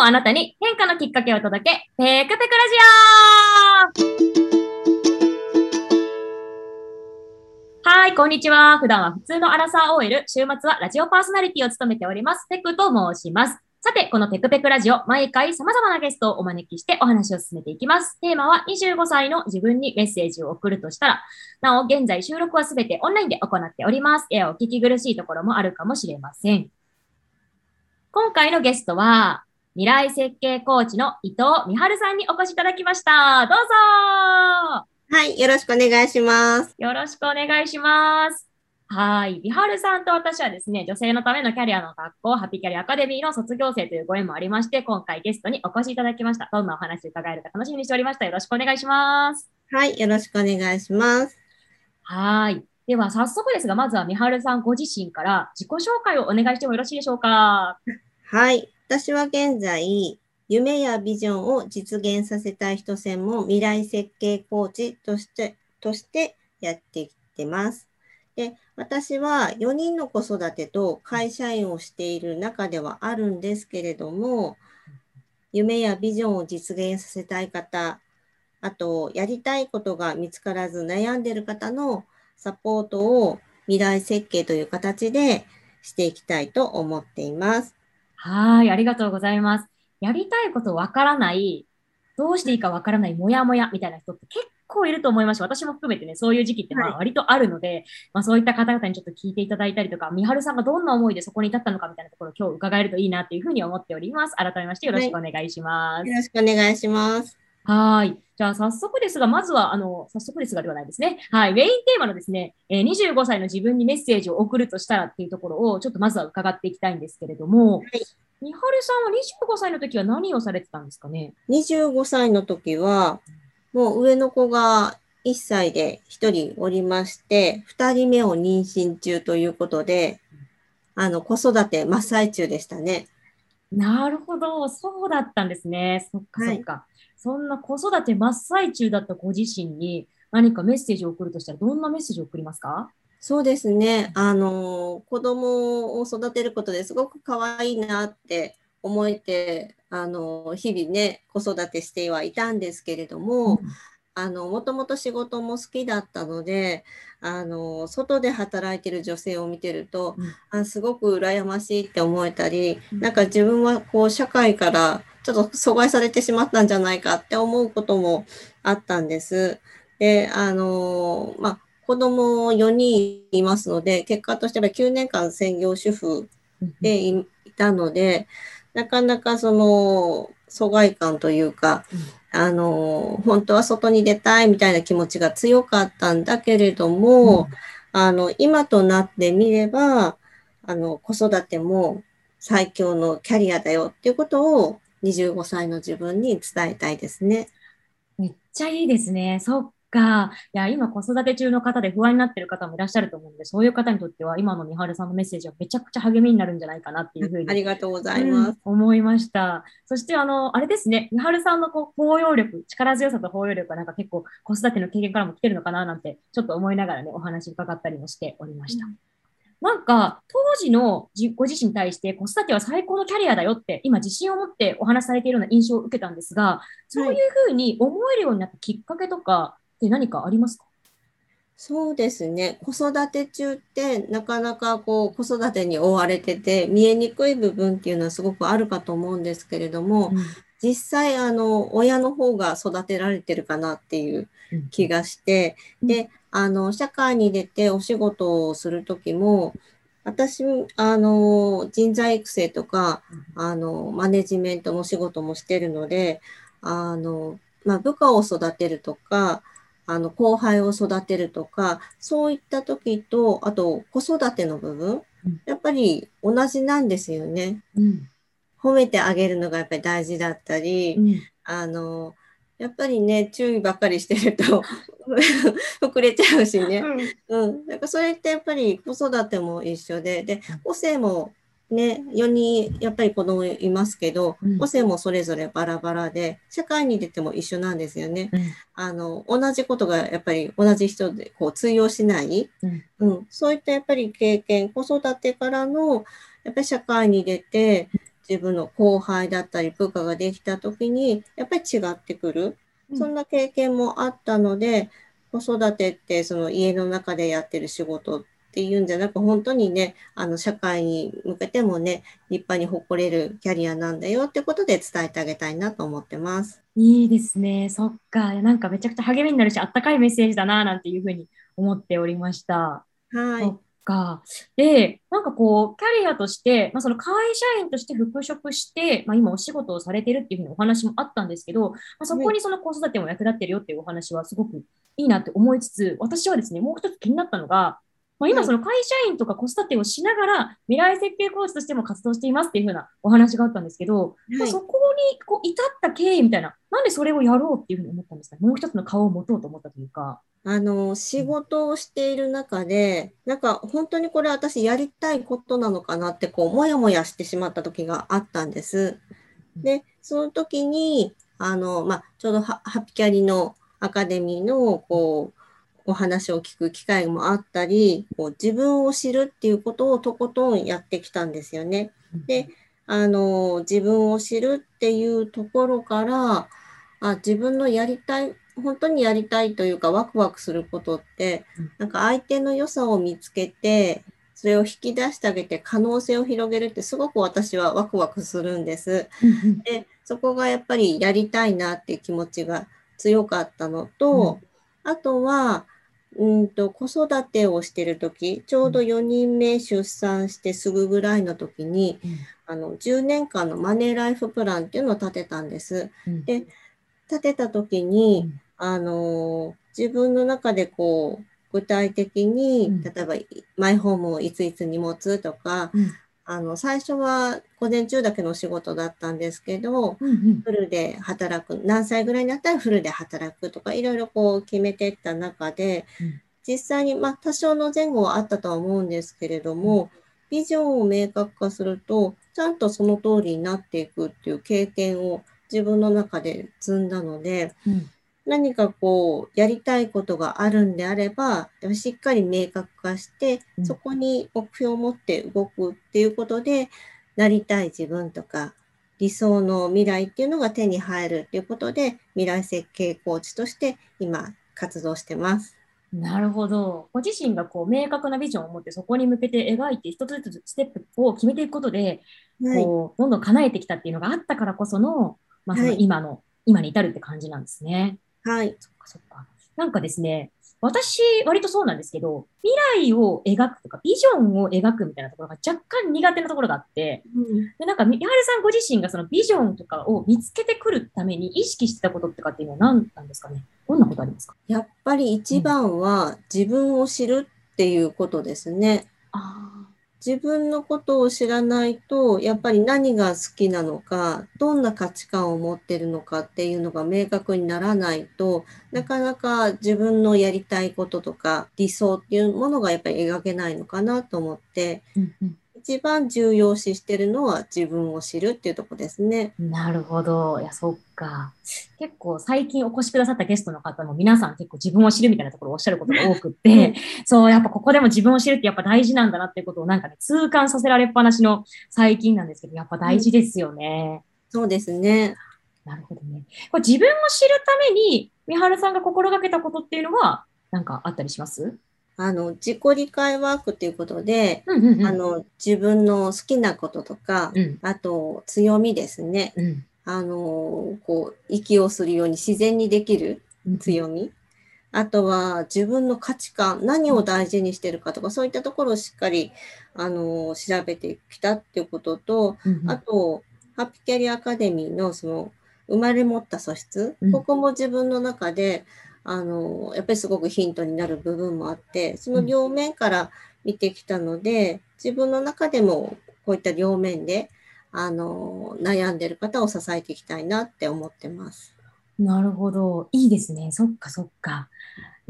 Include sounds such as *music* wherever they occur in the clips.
もあなたに変化のきっかけを届け、ペクペクラジオはい、こんにちは。普段は普通のアラサー OL、週末はラジオパーソナリティを務めております、ペクと申します。さて、このペクペクラジオ、毎回様々なゲストをお招きしてお話を進めていきます。テーマは25歳の自分にメッセージを送るとしたら、なお、現在収録はすべてオンラインで行っております。えお聞き苦しいところもあるかもしれません。今回のゲストは、未来設計コーチの伊藤美春さんにお越しいただきました。どうぞはい、よろしくお願いします。よろしくお願いします。はい。美春さんと私はですね、女性のためのキャリアの学校、ハッピーキャリアアカデミーの卒業生というご縁もありまして、今回ゲストにお越しいただきました。どんなお話伺えるか楽しみにしておりました。よろしくお願いします。はい。よろしくお願いします。はい。では、早速ですが、まずは美春さんご自身から自己紹介をお願いしてもよろしいでしょうか？はい。私は現在、夢やビジョンを実現させたい人専門未来設計コーチとして、としてやってきてます。で、私は4人の子育てと会社員をしている中ではあるんですけれども、夢やビジョンを実現させたい方、あと、やりたいことが見つからず悩んでいる方のサポートを未来設計という形でしていきたいと思っています。はい、ありがとうございます。やりたいことわからない、どうしていいかわからない、もやもやみたいな人って結構いると思いますし、私も含めてね、そういう時期ってまあ割とあるので、はい、まあそういった方々にちょっと聞いていただいたりとか、美春さんがどんな思いでそこに至ったのかみたいなところを今日伺えるといいなっていうふうに思っております。改めましてよろしくお願いします。はい、よろしくお願いします。はい。じゃあ、早速ですが、まずは、あの、早速ですがではないですね。はい。メインテーマのですね、えー、25歳の自分にメッセージを送るとしたらっていうところを、ちょっとまずは伺っていきたいんですけれども、はい、みはるさんは25歳の時は何をされてたんですかね ?25 歳の時は、もう上の子が1歳で1人おりまして、2人目を妊娠中ということで、あの、子育て真っ最中でしたね。なるほど。そうだったんですね。そっかそっか。はい、そんな子育て真っ最中だったご自身に何かメッセージを送るとしたら、どんなメッセージを送りますか？そうですね。あの、子供を育てることですごく可愛いなって思えて、あの、日々ね、子育てしてはいたんですけれども、うん、あの、もともと仕事も好きだったので、あの、外で働いてる女性を見てると、うん、あすごく羨ましいって思えたり、うん、なんか自分はこう、社会からちょっと阻害されてしまったんじゃないかって思うこともあったんです。で、あの、まあ、子供4人いますので、結果としては9年間専業主婦でいたので、なかなかその疎外感というか、あの、本当は外に出たいみたいな気持ちが強かったんだけれども、あの、今となってみれば、あの、子育ても最強のキャリアだよっていうことを25歳の自分に伝えたいですね。めっちゃいいですね。そっか。いや、今子育て中の方で不安になってる方もいらっしゃると思うので、そういう方にとっては今の三春さんのメッセージはめちゃくちゃ励みになるんじゃないかなっていうふうに。ありがとうございます。うん、思いました。そして、あの、あれですね、三春さんのこう包容力、力強さと包容力はなんか結構子育ての経験からも来てるのかななんて、ちょっと思いながらね、お話伺ったりもしておりました。うんなんか、当時のご自身に対して子育ては最高のキャリアだよって、今自信を持ってお話しされているような印象を受けたんですが、そういうふうに思えるようになったきっかけとかって何かありますか？そうですね。子育て中ってなかなかこう子育てに追われてて見えにくい部分っていうのはすごくあるかと思うんですけれども、うん、実際あの親の方が育てられてるかなっていう気がして、うん、で、あの社会に出てお仕事をする時も私、あの、人材育成とか、あの、マネジメントの仕事もしてるので、あの、まあ、部下を育てるとか、あの、後輩を育てるとか、そういった時と、あと子育ての部分、やっぱり同じなんですよね。うん、褒めてあげるのがやっぱり大事だったり、うん、あの、やっぱりね、注意ばっかりしてると *laughs* 膨れちゃうしね。うん。うん。だからそれってやっぱり子育ても一緒で、で、個性もね、4人やっぱり子供いますけど、うん、個性もそれぞれバラバラで、社会に出ても一緒なんですよね。うん、あの、同じことがやっぱり同じ人でこう通用しない、うん、うん、そういったやっぱり経験、子育てからの、やっぱり社会に出て、自分の後輩だったり部下ができた時に、やっぱり違ってくる。そんな経験もあったので、子育てってその家の中でやってる仕事っていうんじゃなく、本当にね、あの社会に向けてもね、立派に誇れるキャリアなんだよってことで伝えてあげたいなと思ってます。いいですね。そっか。なんかめちゃくちゃ励みになるし、あったかいメッセージだな、なんていうふうに思っておりました。はい。か。で、なんかこう、キャリアとして、まあ、その会社員として復職して、まあ、今お仕事をされてるっていうふうにお話もあったんですけど、まあ、そこにその子育ても役立ってるよっていうお話はすごくいいなって思いつつ、私はですね、もう一つ気になったのが、まあ、今その会社員とか子育てをしながら未来設計コーチとしても活動していますっていうふうなお話があったんですけど、はい、まあ、そこにこう至った経緯みたいな、なんでそれをやろうっていうふうに思ったんですか？もう一つの顔を持とうと思ったというか。あの、仕事をしている中で、なんか本当にこれ私やりたいことなのかなって、こう、もやもやしてしまった時があったんです。で、その時に、あの、まあ、ちょうどハッピキャリのアカデミーの、こう、お話を聞く機会もあったり、こう自分を知るっていうことをとことんやってきたんですよね。で、あの、自分を知るっていうところから、あ自分のやりたい本当にやりたいというかワクワクすることって、なんか相手の良さを見つけて、それを引き出してあげて可能性を広げるってすごく私はワクワクするんです。で、そこがやっぱりやりたいなっていう気持ちが強かったのと、あとは、うんと子育てをしてる時ちょうど4人目出産してすぐぐらいの時に、あの10年間のマネーライフプランっていうのを立てたんです。で立てた時に、あの、自分の中でこう、具体的に、例えば、マイホームをいついつに持つとか、うん、あの、最初は午前中だけの仕事だったんですけど、うんうん、フルで働く、何歳ぐらいになったらフルで働くとか、いろいろこう決めていった中で、うん、実際に、まあ、多少の前後はあったとは思うんですけれども、ビジョンを明確化すると、ちゃんとその通りになっていくっていう経験を自分の中で積んだので、うん何かこう、やりたいことがあるんであれば、しっかり明確化して、そこに目標を持って動くっていうことで、なりたい自分とか、理想の未来っていうのが手に入るっていうことで、未来設計コーチとして今活動してます。なるほど。ご自身がこう明確なビジョンを持ってそこに向けて描いて一つずつステップを決めていくことで、はい、こうどんどん叶えてきたっていうのがあったからこその、まあ、その今の、はい、今に至るって感じなんですね。はい。そっかそっか。なんかですね、私、割とそうなんですけど、未来を描くとか、ビジョンを描くみたいなところが若干苦手なところがあって、うん、でなんか、三原さんご自身がそのビジョンとかを見つけてくるために意識してたこととかっていうのは何なんですかね？どんなことありますか？やっぱり一番は自分を知るっていうことですね。うん、あ自分のことを知らないと、やっぱり何が好きなのか、どんな価値観を持ってるのかっていうのが明確にならないと、なかなか自分のやりたいこととか理想っていうものがやっぱり描けないのかなと思って、うんうん。一番重要視してるのは自分を知るっていうとこですね。なるほど。いや、そっか。結構最近お越しくださったゲストの方も皆さん結構自分を知るみたいなところをおっしゃることが多くって、*laughs* そう、やっぱここでも自分を知るってやっぱ大事なんだなっていうことをなんかね、痛感させられっぱなしの最近なんですけど、やっぱ大事ですよね。うん、そうですね。なるほどね。これ自分を知るために、三原さんが心がけたことっていうのは、なんかあったりします？あの、自己理解ワークということで、あの、自分の好きなこととか、うん、あと、強みですね。うん、あの、こう、息をするように自然にできる強み。うん、あとは、自分の価値観、何を大事にしてるかとか、そういったところをしっかり、あの、調べてきたっていうことと、あと、ハッピーキャリアアカデミーの、その、生まれ持った素質、ここも自分の中で、あの、やっぱりすごくヒントになる部分もあって、その両面から見てきたので、自分の中でもこういった両面で、あの、悩んでる方を支えていきたいなって思ってます。なるほど。いいですね。そっかそっか。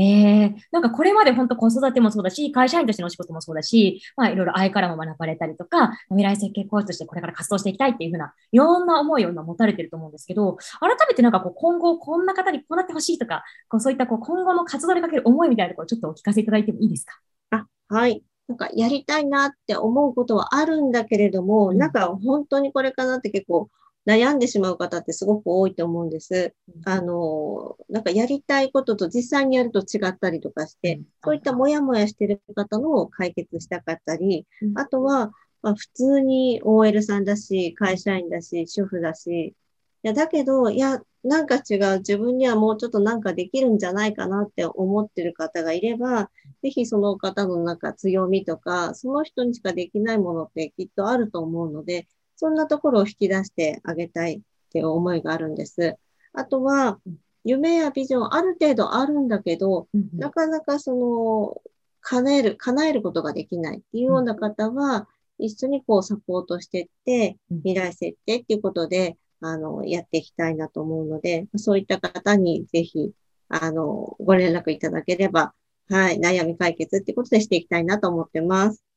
えー、なんかこれまで本当子育てもそうだし、会社員としてのお仕事もそうだし、まあいろいろ愛からも学ばれたりとか、未来設計コーチとしてこれから活動していきたいっていうふうな、いろんな思いを今持たれてると思うんですけど、改めてなんかこう今後こんな方にこうなってほしいとか、こうそういったこう今後の活動にかける思いみたいなところをちょっとお聞かせいただいてもいいですか？あ、はい。なんかやりたいなって思うことはあるんだけれども、うん、なんか本当にこれかなって結構悩んでしまう方ってすごく多いと思うんです。あの、なんかやりたいことと実際にやると違ったりとかして、そういったモヤモヤしてる方の解決したかったり、あとは、まあ、普通に OL さんだし、会社員だし、主婦だし、いや、だけど、いや、なんか違う、自分にはもうちょっとなんかできるんじゃないかなって思ってる方がいれば、ぜひその方のなんか強みとか、その人にしかできないものってきっとあると思うので、そんなところを引き出してあげたいっていう思いがあるんです。あとは、夢やビジョンある程度あるんだけど、なかなかその、叶える、叶えることができないっていうような方は、一緒にこうサポートしていって、未来設定っていうことで、あの、やっていきたいなと思うので、そういった方にぜひ、あの、ご連絡いただければ、はい、悩み解決っていうことでしていきたいなと思ってます。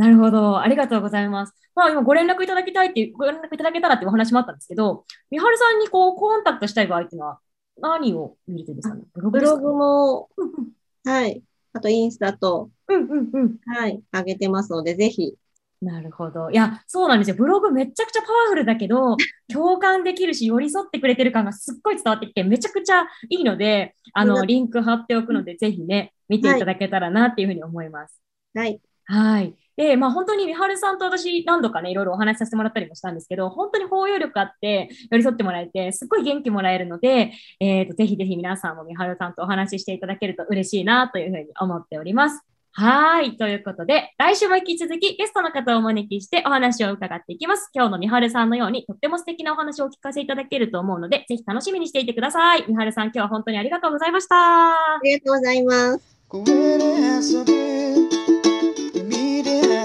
なるほど。ありがとうございます。まあ、今ご連絡いただきたいっていう、ご連絡いただけたらっていうお話もあったんですけど、みはるさんにこう、コンタクトしたい場合っていうのは、何を見るとですかね？ブログブログも、*laughs* はい。あと、インスタと、うんうんうん。はい、上げてますので、ぜひなるほど。いや、そうなんですよ。ブログめちゃくちゃパワフルだけど、*laughs* 共感できるし、寄り添ってくれてる感がすっごい伝わってきて、めちゃくちゃいいので、あの、リンク貼っておくので、ぜひね、見ていただけたらなっていうふうに思います。はい。はい。で、まあ本当に美晴さんと私何度かね、いろいろお話しさせてもらったりもしたんですけど、本当に包容力あって寄り添ってもらえて、すっごい元気もらえるので、えーと、ぜひぜひ皆さんも美晴さんとお話ししていただけると嬉しいなというふうに思っております。はい。ということで、来週も引き続きゲストの方をお招きしてお話を伺っていきます。今日のみはるさんのようにとっても素敵なお話をお聞かせいただけると思うので、ぜひ楽しみにしていてください。みはるさん、今日は本当にありがとうございました。ありがとうございます。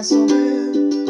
Castle Man.